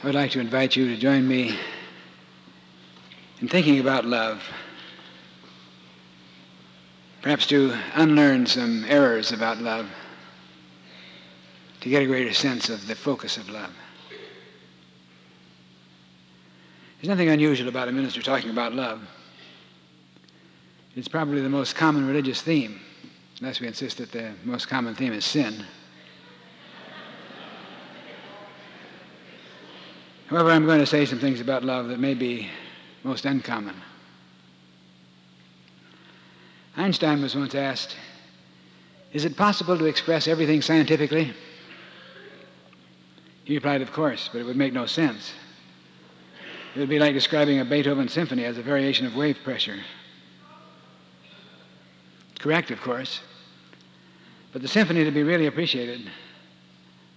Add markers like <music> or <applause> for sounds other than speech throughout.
I would like to invite you to join me in thinking about love. Perhaps to unlearn some errors about love, to get a greater sense of the focus of love. There's nothing unusual about a minister talking about love. It's probably the most common religious theme, unless we insist that the most common theme is sin. However, I'm going to say some things about love that may be most uncommon. Einstein was once asked, Is it possible to express everything scientifically? He replied, Of course, but it would make no sense. It would be like describing a Beethoven symphony as a variation of wave pressure. Correct, of course, but the symphony to be really appreciated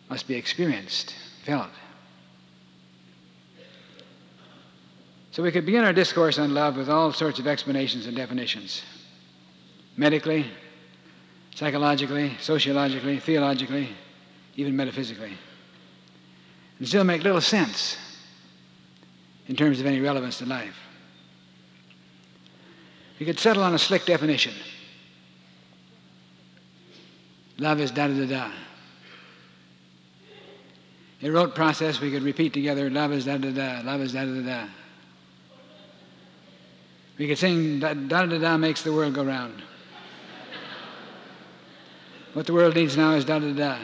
must be experienced, felt. So we could begin our discourse on love with all sorts of explanations and definitions medically, psychologically, sociologically, theologically, even metaphysically, and still make little sense in terms of any relevance to life. We could settle on a slick definition. Love is da da da da. Rote process, we could repeat together, love is da da da, love is da da da. We could sing da da da da makes the world go round. What the world needs now is da da da.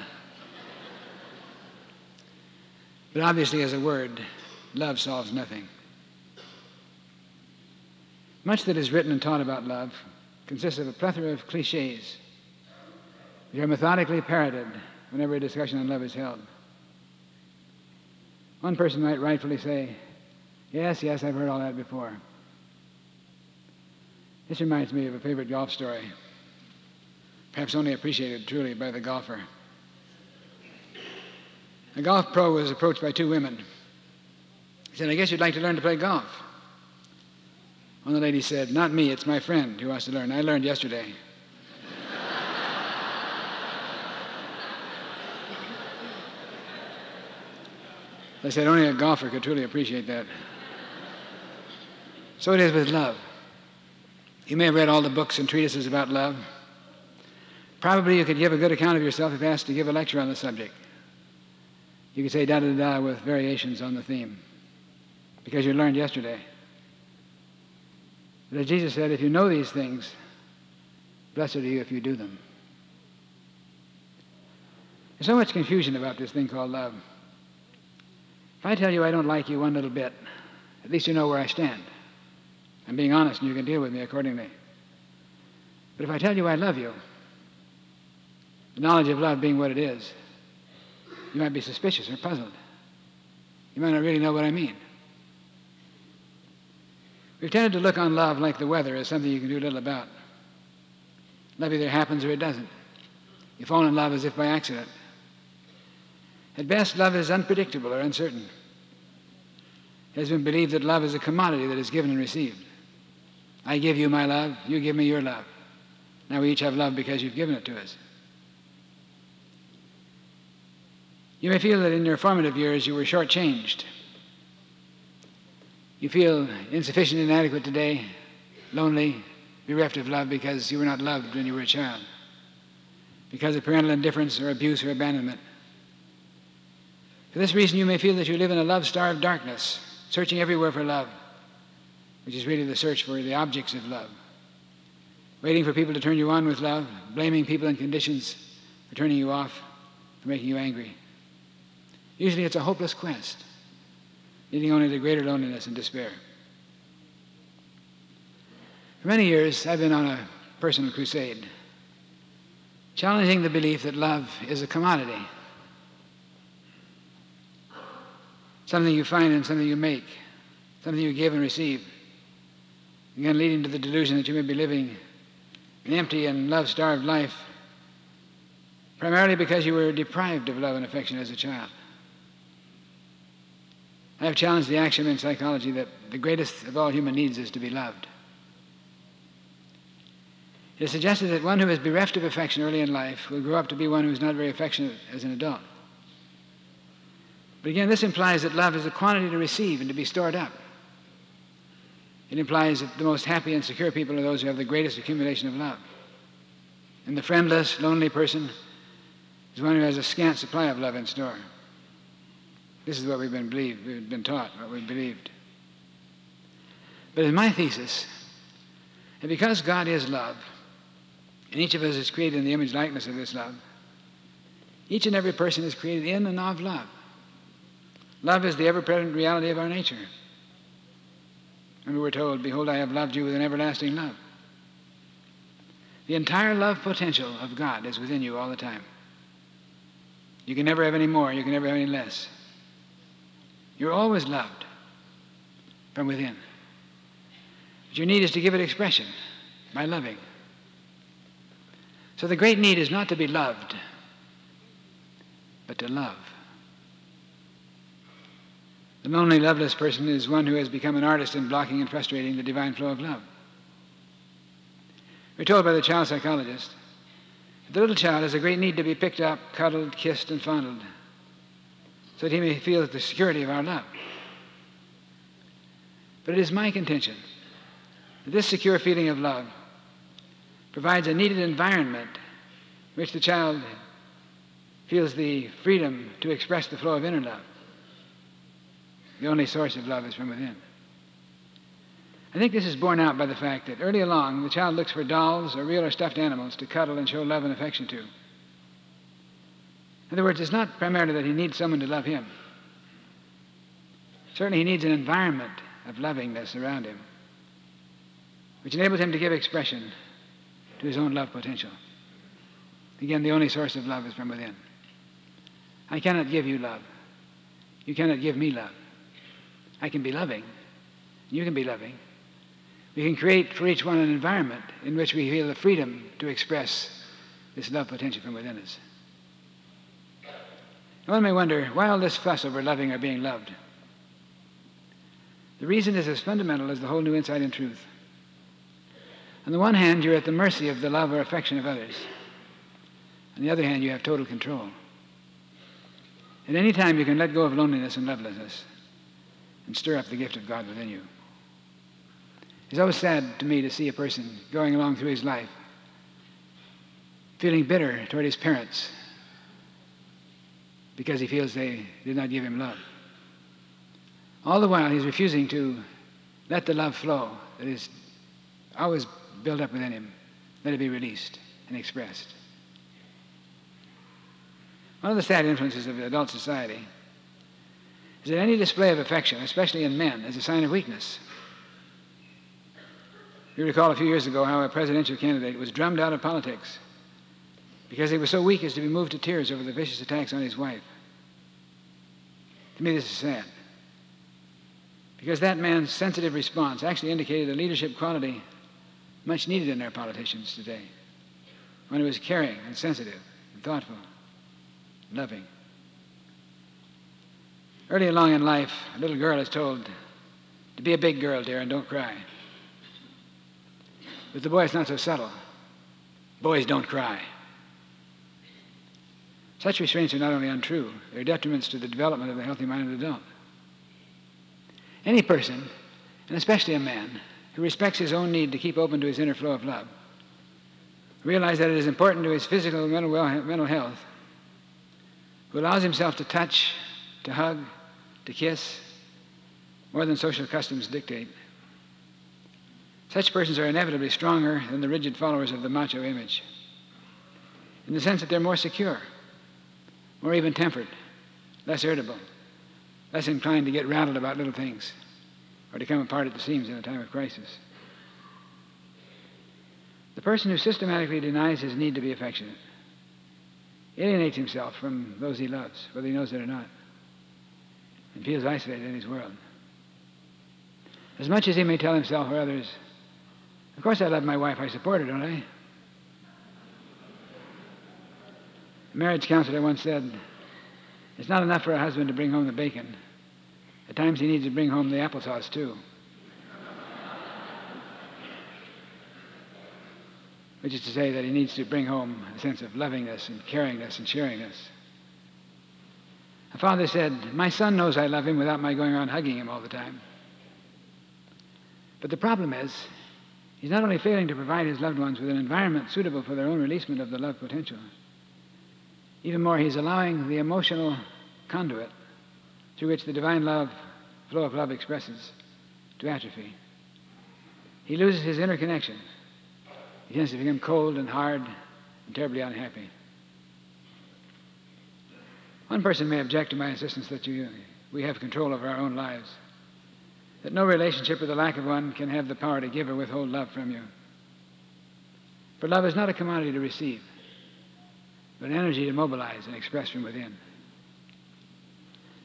But obviously, as a word, love solves nothing. Much that is written and taught about love consists of a plethora of cliches They are methodically parroted whenever a discussion on love is held. One person might rightfully say, Yes, yes, I've heard all that before. This reminds me of a favorite golf story, perhaps only appreciated truly by the golfer. A golf pro was approached by two women. He said, I guess you'd like to learn to play golf. One of the ladies said, Not me, it's my friend who wants to learn. I learned yesterday. I said, Only a golfer could truly appreciate that. So it is with love. You may have read all the books and treatises about love. Probably you could give a good account of yourself if asked to give a lecture on the subject. You could say da da da with variations on the theme because you learned yesterday. But as Jesus said, if you know these things, blessed are you if you do them. There's so much confusion about this thing called love. If I tell you I don't like you one little bit, at least you know where I stand. I'm being honest and you can deal with me accordingly. But if I tell you I love you, the knowledge of love being what it is, you might be suspicious or puzzled. You might not really know what I mean. We've tended to look on love like the weather as something you can do little about. Love either happens or it doesn't. You fall in love as if by accident. At best, love is unpredictable or uncertain. It has been believed that love is a commodity that is given and received. I give you my love, you give me your love. Now we each have love because you've given it to us. You may feel that in your formative years you were shortchanged. You feel insufficient, inadequate today, lonely, bereft of love because you were not loved when you were a child, because of parental indifference or abuse or abandonment. For this reason, you may feel that you live in a love starved darkness, searching everywhere for love which is really the search for the objects of love. Waiting for people to turn you on with love, blaming people and conditions for turning you off, for making you angry. Usually it's a hopeless quest, leading only to greater loneliness and despair. For many years, I've been on a personal crusade, challenging the belief that love is a commodity, something you find and something you make, something you give and receive again leading to the delusion that you may be living an empty and love starved life, primarily because you were deprived of love and affection as a child. I have challenged the axiom in psychology that the greatest of all human needs is to be loved. It is suggested that one who is bereft of affection early in life will grow up to be one who is not very affectionate as an adult. But again, this implies that love is a quantity to receive and to be stored up. It implies that the most happy and secure people are those who have the greatest accumulation of love. And the friendless, lonely person is one who has a scant supply of love in store. This is what we've been believed, we've been taught, what we've believed. But it's my thesis that because God is love, and each of us is created in the image likeness of this love, each and every person is created in and of love. Love is the ever present reality of our nature. And we're told, Behold, I have loved you with an everlasting love. The entire love potential of God is within you all the time. You can never have any more, you can never have any less. You're always loved from within. But your need is to give it expression by loving. So the great need is not to be loved, but to love. The lonely, loveless person is one who has become an artist in blocking and frustrating the divine flow of love. We're told by the child psychologist that the little child has a great need to be picked up, cuddled, kissed, and fondled so that he may feel the security of our love. But it is my contention that this secure feeling of love provides a needed environment in which the child feels the freedom to express the flow of inner love. The only source of love is from within. I think this is borne out by the fact that early along the child looks for dolls or real or stuffed animals to cuddle and show love and affection to. In other words, it's not primarily that he needs someone to love him. Certainly, he needs an environment of lovingness around him, which enables him to give expression to his own love potential. Again, the only source of love is from within. I cannot give you love. You cannot give me love. I can be loving. You can be loving. We can create for each one an environment in which we feel the freedom to express this love potential from within us. One may wonder why all this fuss over loving or being loved? The reason is as fundamental as the whole new insight in truth. On the one hand, you're at the mercy of the love or affection of others. On the other hand, you have total control. At any time, you can let go of loneliness and lovelessness and stir up the gift of God within you. It's always sad to me to see a person going along through his life feeling bitter toward his parents because he feels they did not give him love. All the while, he's refusing to let the love flow that is always built up within him, let it be released and expressed. One of the sad influences of adult society is that any display of affection, especially in men, is a sign of weakness. You recall a few years ago how a presidential candidate was drummed out of politics because he was so weak as to be moved to tears over the vicious attacks on his wife. To me, this is sad. Because that man's sensitive response actually indicated a leadership quality much needed in our politicians today. One who was caring and sensitive and thoughtful, loving. Early along in life, a little girl is told to be a big girl, dear, and don't cry. But the boy is not so subtle. Boys don't cry. Such restraints are not only untrue, they're detriments to the development of the healthy minded adult. Any person, and especially a man, who respects his own need to keep open to his inner flow of love, realize that it is important to his physical and mental, well, mental health, who allows himself to touch, to hug, to kiss, more than social customs dictate. Such persons are inevitably stronger than the rigid followers of the macho image, in the sense that they're more secure more even tempered, less irritable, less inclined to get rattled about little things or to come apart at the seams in a time of crisis. The person who systematically denies his need to be affectionate alienates himself from those he loves, whether he knows it or not, and feels isolated in his world. As much as he may tell himself or others, of course I love my wife, I support her, don't I? A marriage counselor once said, It's not enough for a husband to bring home the bacon. At times he needs to bring home the applesauce, too. <laughs> Which is to say that he needs to bring home a sense of lovingness and caringness and sharingness. A father said, My son knows I love him without my going around hugging him all the time. But the problem is, he's not only failing to provide his loved ones with an environment suitable for their own releasement of the love potential, even more, he's allowing the emotional conduit through which the divine love, flow of love expresses, to atrophy. He loses his inner connection. He tends to become cold and hard and terribly unhappy. One person may object to my insistence that you, we have control over our own lives, that no relationship or the lack of one can have the power to give or withhold love from you. For love is not a commodity to receive, but an energy to mobilize and express from within.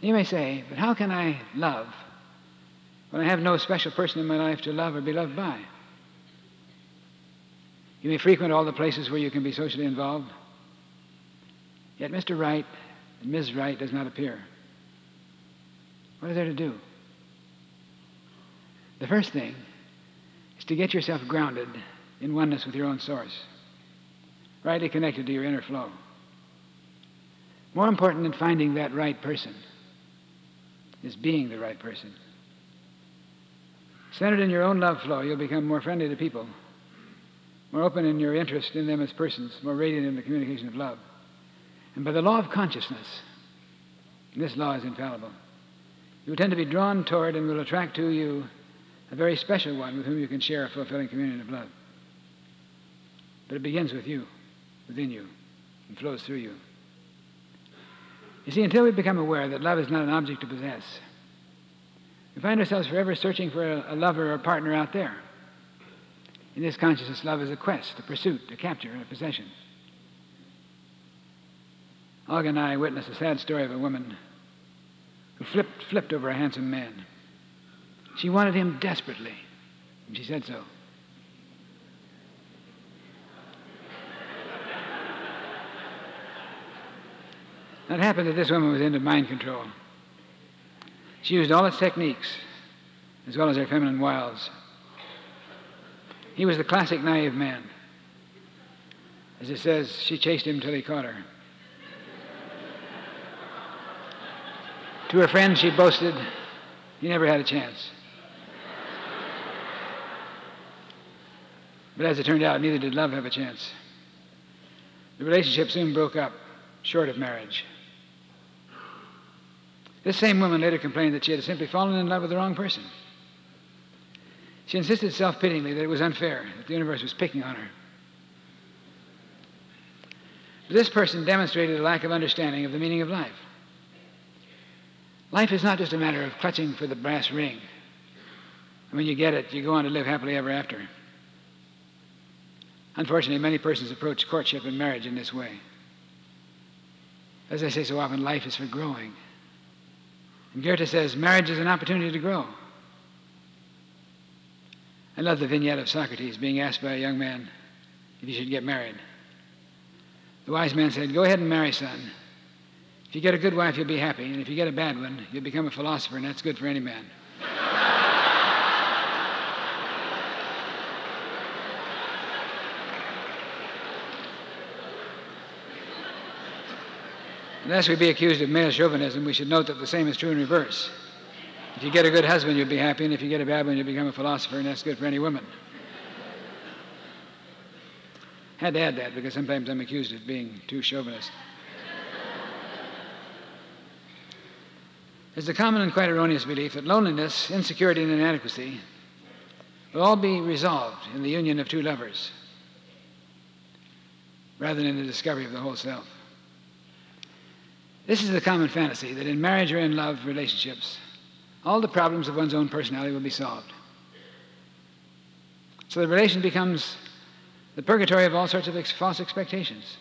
You may say, but how can I love when I have no special person in my life to love or be loved by? You may frequent all the places where you can be socially involved, yet Mr. Right and Ms. Wright does not appear. What is there to do? The first thing is to get yourself grounded in oneness with your own source, rightly connected to your inner flow. More important than finding that right person is being the right person. Centered in your own love flow, you'll become more friendly to people, more open in your interest in them as persons, more radiant in the communication of love. And by the law of consciousness, this law is infallible, you will tend to be drawn toward and will attract to you a very special one with whom you can share a fulfilling communion of love. But it begins with you, within you, and flows through you. You see, until we become aware that love is not an object to possess, we find ourselves forever searching for a, a lover or partner out there. In this consciousness, love is a quest, a pursuit, a capture, a possession. Olga and I witnessed a sad story of a woman who flipped, flipped over a handsome man. She wanted him desperately, and she said so. It happened that this woman was into mind control. She used all its techniques, as well as her feminine wiles. He was the classic naive man. As it says, she chased him till he caught her. To her friends, she boasted, he never had a chance. But as it turned out, neither did love have a chance. The relationship soon broke up, short of marriage. This same woman later complained that she had simply fallen in love with the wrong person. She insisted self pityingly that it was unfair, that the universe was picking on her. But this person demonstrated a lack of understanding of the meaning of life. Life is not just a matter of clutching for the brass ring. And when you get it, you go on to live happily ever after. Unfortunately, many persons approach courtship and marriage in this way. As I say so often, life is for growing. And Goethe says marriage is an opportunity to grow. I love the vignette of Socrates being asked by a young man if he should get married. The wise man said, Go ahead and marry, son. If you get a good wife, you'll be happy. And if you get a bad one, you'll become a philosopher, and that's good for any man. Unless we be accused of male chauvinism, we should note that the same is true in reverse. If you get a good husband, you'll be happy, and if you get a bad one, you'll become a philosopher, and that's good for any woman. Had to add that because sometimes I'm accused of being too chauvinist. There's a common and quite erroneous belief that loneliness, insecurity, and inadequacy will all be resolved in the union of two lovers rather than in the discovery of the whole self. This is the common fantasy that in marriage or in love relationships, all the problems of one's own personality will be solved. So the relation becomes the purgatory of all sorts of ex- false expectations,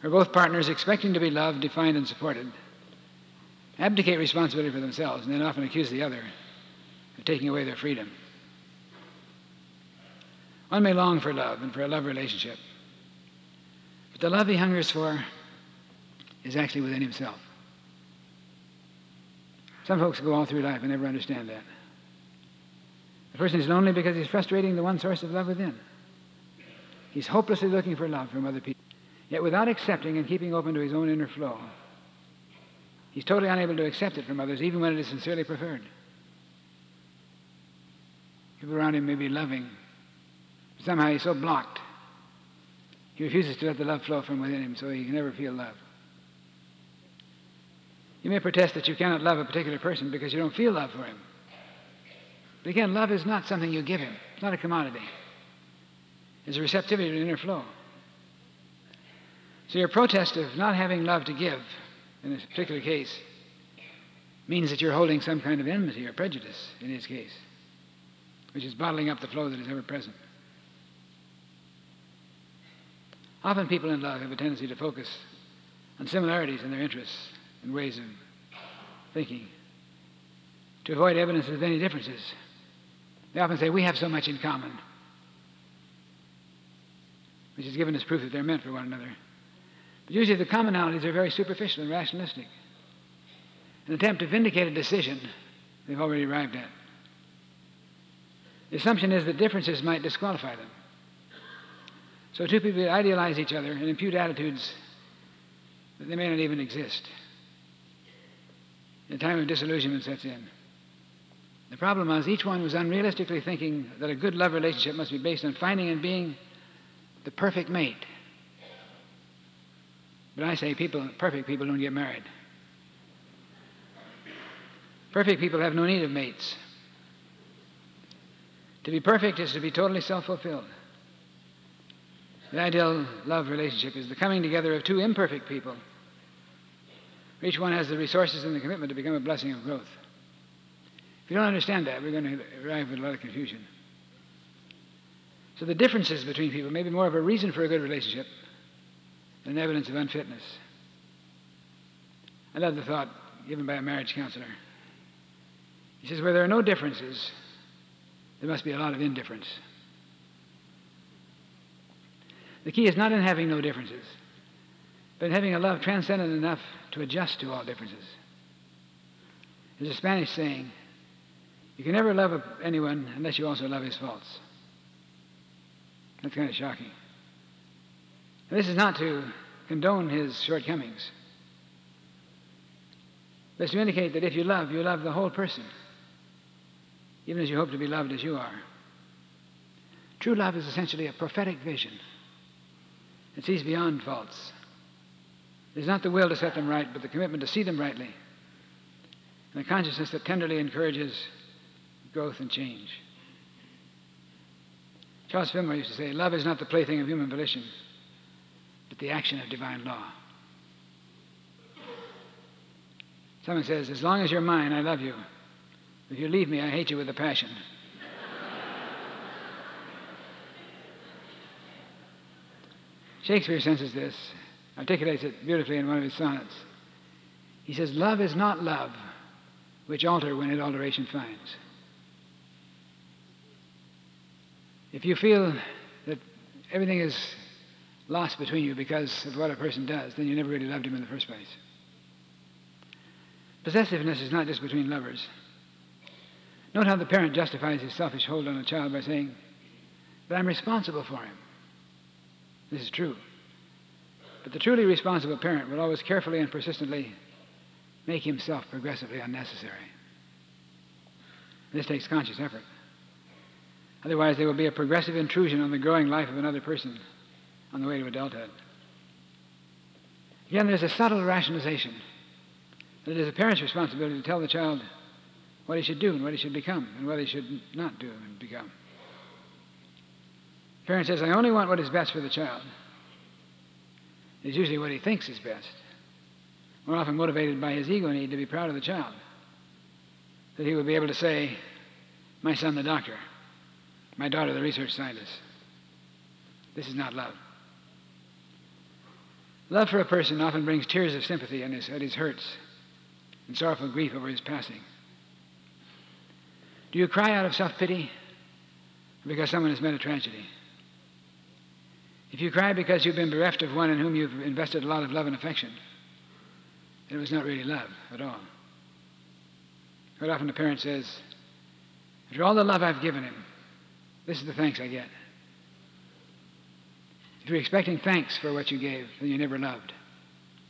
where both partners, expecting to be loved, defined, and supported, abdicate responsibility for themselves and then often accuse the other of taking away their freedom. One may long for love and for a love relationship, but the love he hungers for is actually within himself. Some folks go all through life and never understand that. The person is lonely because he's frustrating the one source of love within. He's hopelessly looking for love from other people. Yet without accepting and keeping open to his own inner flow, He's totally unable to accept it from others, even when it is sincerely preferred. People around him may be loving. but Somehow he's so blocked. He refuses to let the love flow from within him, so he can never feel love. You may protest that you cannot love a particular person because you don't feel love for him. But again, love is not something you give him, it's not a commodity. It's a receptivity to inner flow. So your protest of not having love to give in this particular case means that you're holding some kind of enmity or prejudice in his case, which is bottling up the flow that is ever present. Often people in love have a tendency to focus on similarities in their interests and ways of thinking to avoid evidence of any differences. They often say, We have so much in common, which is given as proof that they're meant for one another. Usually the commonalities are very superficial and rationalistic. An attempt to vindicate a decision they've already arrived at. The assumption is that differences might disqualify them. So two people idealize each other and impute attitudes that they may not even exist. The time of disillusionment sets in. The problem was each one was unrealistically thinking that a good love relationship must be based on finding and being the perfect mate. But I say people, perfect people don't get married. Perfect people have no need of mates. To be perfect is to be totally self fulfilled. The ideal love relationship is the coming together of two imperfect people. Each one has the resources and the commitment to become a blessing of growth. If you don't understand that, we're going to arrive at a lot of confusion. So the differences between people may be more of a reason for a good relationship than evidence of unfitness. I love the thought given by a marriage counselor. He says, where there are no differences, there must be a lot of indifference. The key is not in having no differences, but in having a love transcendent enough to adjust to all differences. There's a Spanish saying you can never love anyone unless you also love his faults. That's kind of shocking. This is not to condone his shortcomings, but to indicate that if you love, you love the whole person, even as you hope to be loved as you are. True love is essentially a prophetic vision. It sees beyond faults. It is not the will to set them right, but the commitment to see them rightly. And a consciousness that tenderly encourages growth and change. Charles Fillmore used to say, Love is not the plaything of human volition, but the action of divine law. Someone says, As long as you're mine, I love you. If you leave me, I hate you with a passion. Shakespeare senses this, articulates it beautifully in one of his sonnets. He says, Love is not love, which alter when it alteration finds. If you feel that everything is lost between you because of what a person does, then you never really loved him in the first place. Possessiveness is not just between lovers. Note how the parent justifies his selfish hold on a child by saying, But I'm responsible for him. This is true. But the truly responsible parent will always carefully and persistently make himself progressively unnecessary. This takes conscious effort. Otherwise, there will be a progressive intrusion on the growing life of another person on the way to adulthood. Again, there's a subtle rationalization that it is a parent's responsibility to tell the child what he should do and what he should become and what he should not do and become. The parent says, I only want what is best for the child. It's usually what he thinks is best. More often motivated by his ego need to be proud of the child. That he would be able to say, My son, the doctor. My daughter, the research scientist. This is not love. Love for a person often brings tears of sympathy at his, at his hurts and sorrowful grief over his passing. Do you cry out of self pity because someone has met a tragedy? If you cry because you've been bereft of one in whom you've invested a lot of love and affection, it was not really love at all. Quite often the parent says, After all the love I've given him, this is the thanks I get. If you're expecting thanks for what you gave, then you never loved.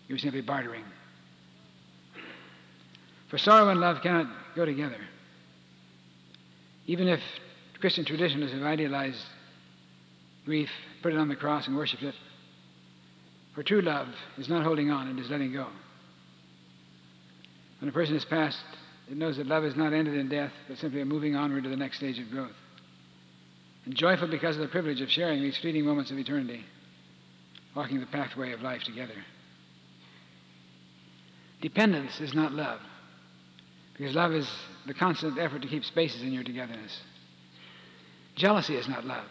You were simply bartering. For sorrow and love cannot go together. Even if Christian traditionalists have idealized grief, put it on the cross, and worshiped it, for true love is not holding on, it is letting go. When a person is passed, it knows that love is not ended in death, but simply a moving onward to the next stage of growth. And joyful because of the privilege of sharing these fleeting moments of eternity, walking the pathway of life together. Dependence is not love, because love is the constant effort to keep spaces in your togetherness. Jealousy is not love,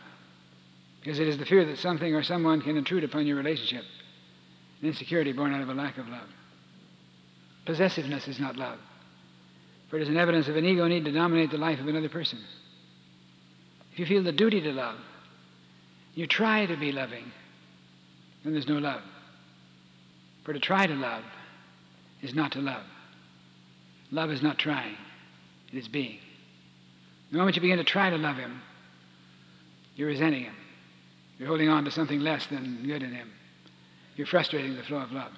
because it is the fear that something or someone can intrude upon your relationship, an insecurity born out of a lack of love. Possessiveness is not love, for it is an evidence of an ego need to dominate the life of another person. If you feel the duty to love, you try to be loving, then there's no love. For to try to love is not to love. Love is not trying, it is being. The moment you begin to try to love him, you're resenting him. You're holding on to something less than good in him. You're frustrating the flow of love.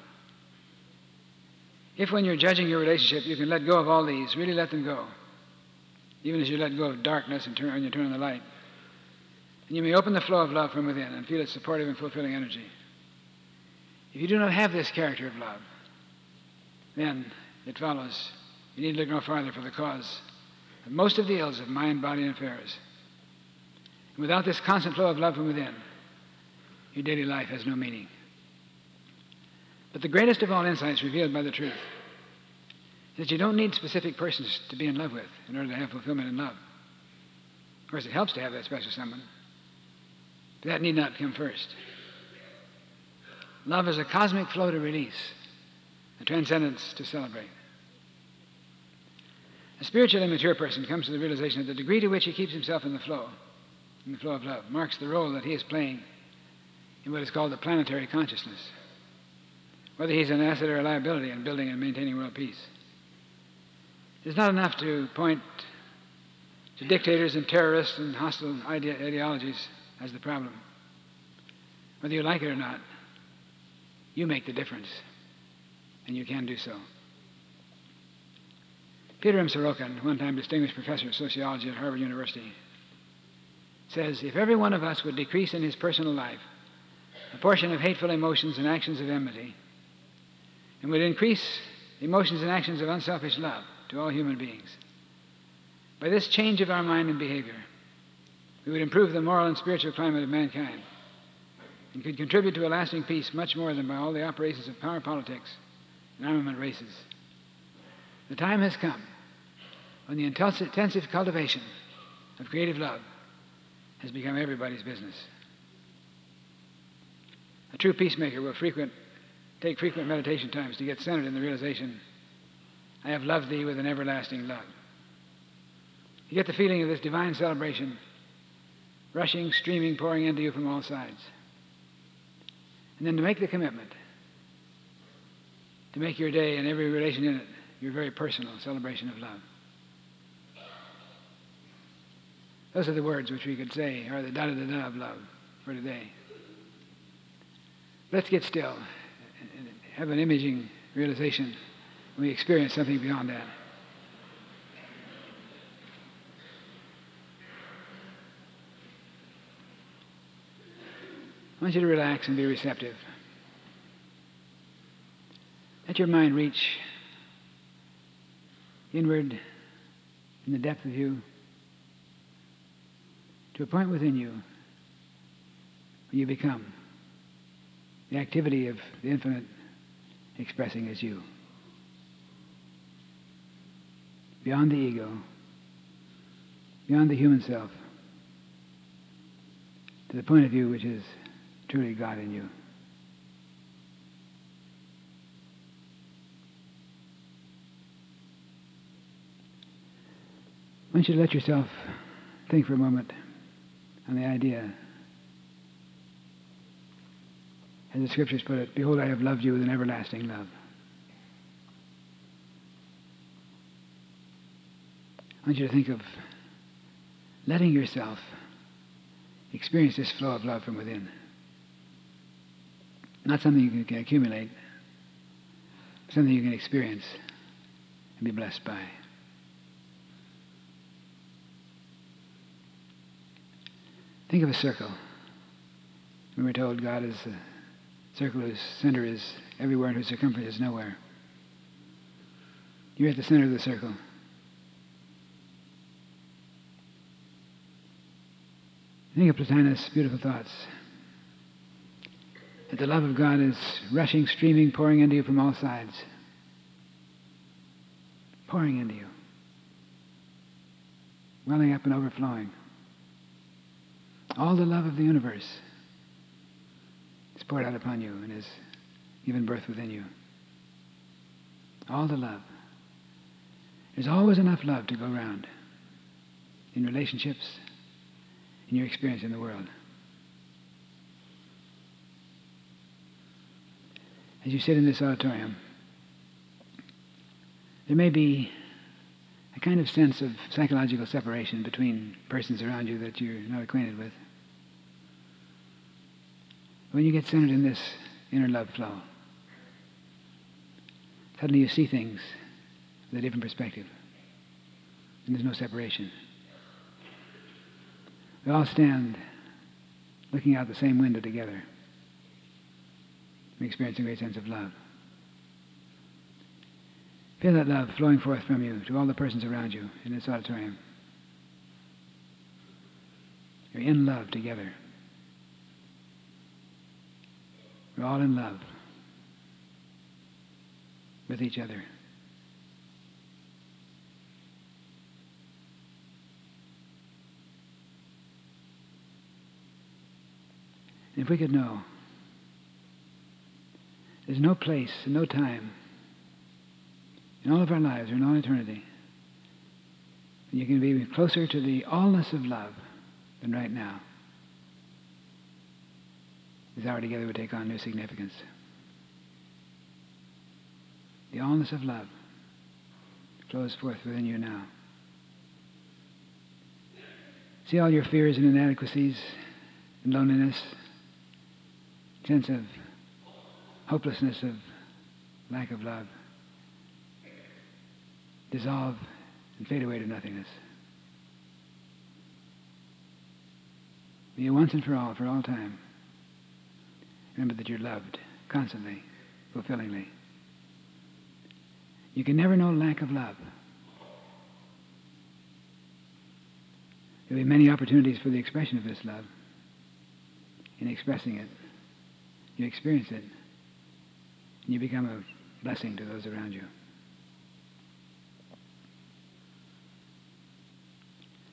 If, when you're judging your relationship, you can let go of all these, really let them go, even as you let go of darkness and turn, and you turn on the light, and you may open the flow of love from within and feel its supportive and fulfilling energy. If you do not have this character of love, then it follows you need to look no farther for the cause of most of the ills of mind, body, and affairs. And without this constant flow of love from within, your daily life has no meaning. But the greatest of all insights revealed by the truth that you don't need specific persons to be in love with in order to have fulfillment in love. Of course, it helps to have that special someone, but that need not come first. Love is a cosmic flow to release, a transcendence to celebrate. A spiritually mature person comes to the realization that the degree to which he keeps himself in the flow, in the flow of love, marks the role that he is playing in what is called the planetary consciousness, whether he's an asset or a liability in building and maintaining world peace. It's not enough to point to dictators and terrorists and hostile ide- ideologies as the problem. Whether you like it or not, you make the difference, and you can do so. Pitirim Sorokin, one time distinguished professor of sociology at Harvard University, says if every one of us would decrease in his personal life a portion of hateful emotions and actions of enmity, and would increase emotions and actions of unselfish love to all human beings, by this change of our mind and behavior, we would improve the moral and spiritual climate of mankind and could contribute to a lasting peace much more than by all the operations of power politics and armament races. The time has come when the intensive cultivation of creative love has become everybody's business. A true peacemaker will frequent, take frequent meditation times to get centered in the realization I have loved thee with an everlasting love. You get the feeling of this divine celebration rushing, streaming, pouring into you from all sides. And then to make the commitment to make your day and every relation in it your very personal celebration of love. Those are the words which we could say are the da da da da of love for today. Let's get still and have an imaging realization we experience something beyond that. I want you to relax and be receptive. Let your mind reach inward in the depth of you to a point within you where you become the activity of the infinite expressing as you. Beyond the ego, beyond the human self, to the point of view which is truly God in you. You to let yourself think for a moment on the idea. As the scriptures put it, behold, I have loved you with an everlasting love. I want you to think of letting yourself experience this flow of love from within. Not something you can accumulate, something you can experience and be blessed by. Think of a circle. We were told God is a circle whose center is everywhere and whose circumference is nowhere. You're at the center of the circle. Think of Plotinus' beautiful thoughts. That the love of God is rushing, streaming, pouring into you from all sides. Pouring into you. Welling up and overflowing. All the love of the universe is poured out upon you and is given birth within you. All the love. There's always enough love to go around in relationships, in your experience in the world. As you sit in this auditorium, there may be a kind of sense of psychological separation between persons around you that you're not acquainted with. When you get centered in this inner love flow, suddenly you see things with a different perspective. And there's no separation. We all stand looking out the same window together. We experience a great sense of love. Feel that love flowing forth from you to all the persons around you in this auditorium. You're in love together. We're all in love with each other. If we could know, there's no place and no time in all of our lives or in all eternity you can be closer to the allness of love than right now. This hour together would take on new significance. The allness of love flows forth within you now. See all your fears and inadequacies and loneliness sense of hopelessness, of lack of love, dissolve and fade away to nothingness. Be once and for all, for all time, remember that you're loved constantly, fulfillingly. You can never know lack of love. There'll be many opportunities for the expression of this love in expressing it you experience it, and you become a blessing to those around you.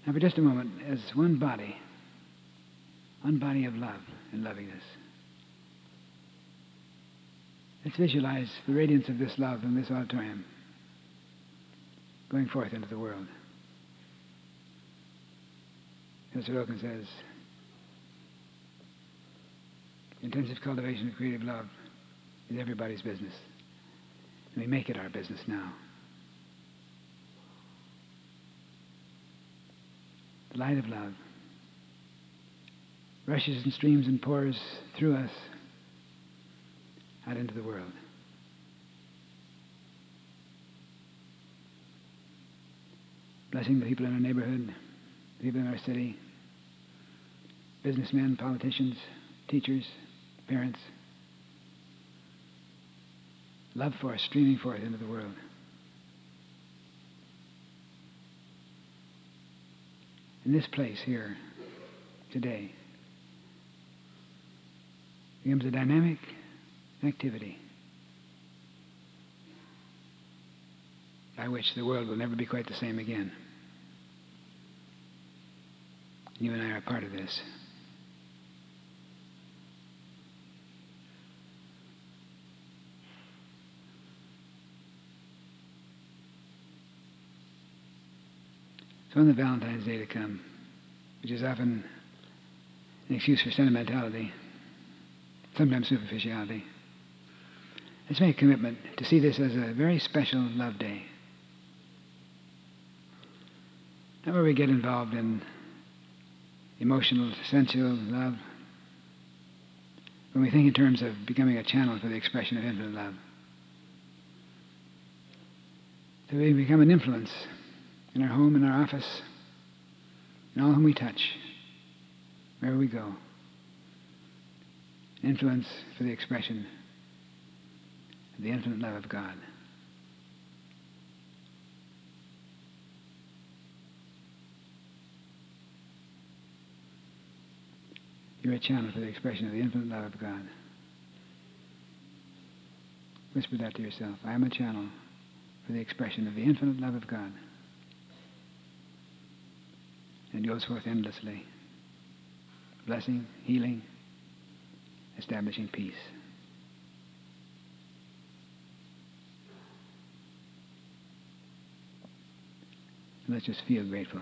Now, for just a moment, as one body, one body of love and lovingness, let's visualize the radiance of this love in this auditorium going forth into the world. Mr. Wilkins says, Intensive cultivation of creative love is everybody's business. And we make it our business now. The light of love rushes and streams and pours through us out into the world. Blessing the people in our neighborhood, the people in our city, businessmen, politicians, teachers, parents, love for us streaming for forth into the world. In this place here, today, becomes a dynamic activity by which the world will never be quite the same again. You and I are part of this. So on the Valentine's Day to come, which is often an excuse for sentimentality, sometimes superficiality, let's make a commitment to see this as a very special love day. Not where we get involved in emotional, sensual love, when we think in terms of becoming a channel for the expression of infinite love. So we become an influence in our home, in our office, in all whom we touch, wherever we go. An influence for the expression of the infinite love of God. You're a channel for the expression of the infinite love of God. Whisper that to yourself. I am a channel for the expression of the infinite love of God. And goes forth endlessly. Blessing, healing, establishing peace. Let's just feel grateful.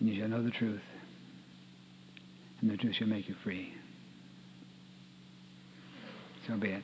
And you shall know the truth, and the truth shall make you free. So be it.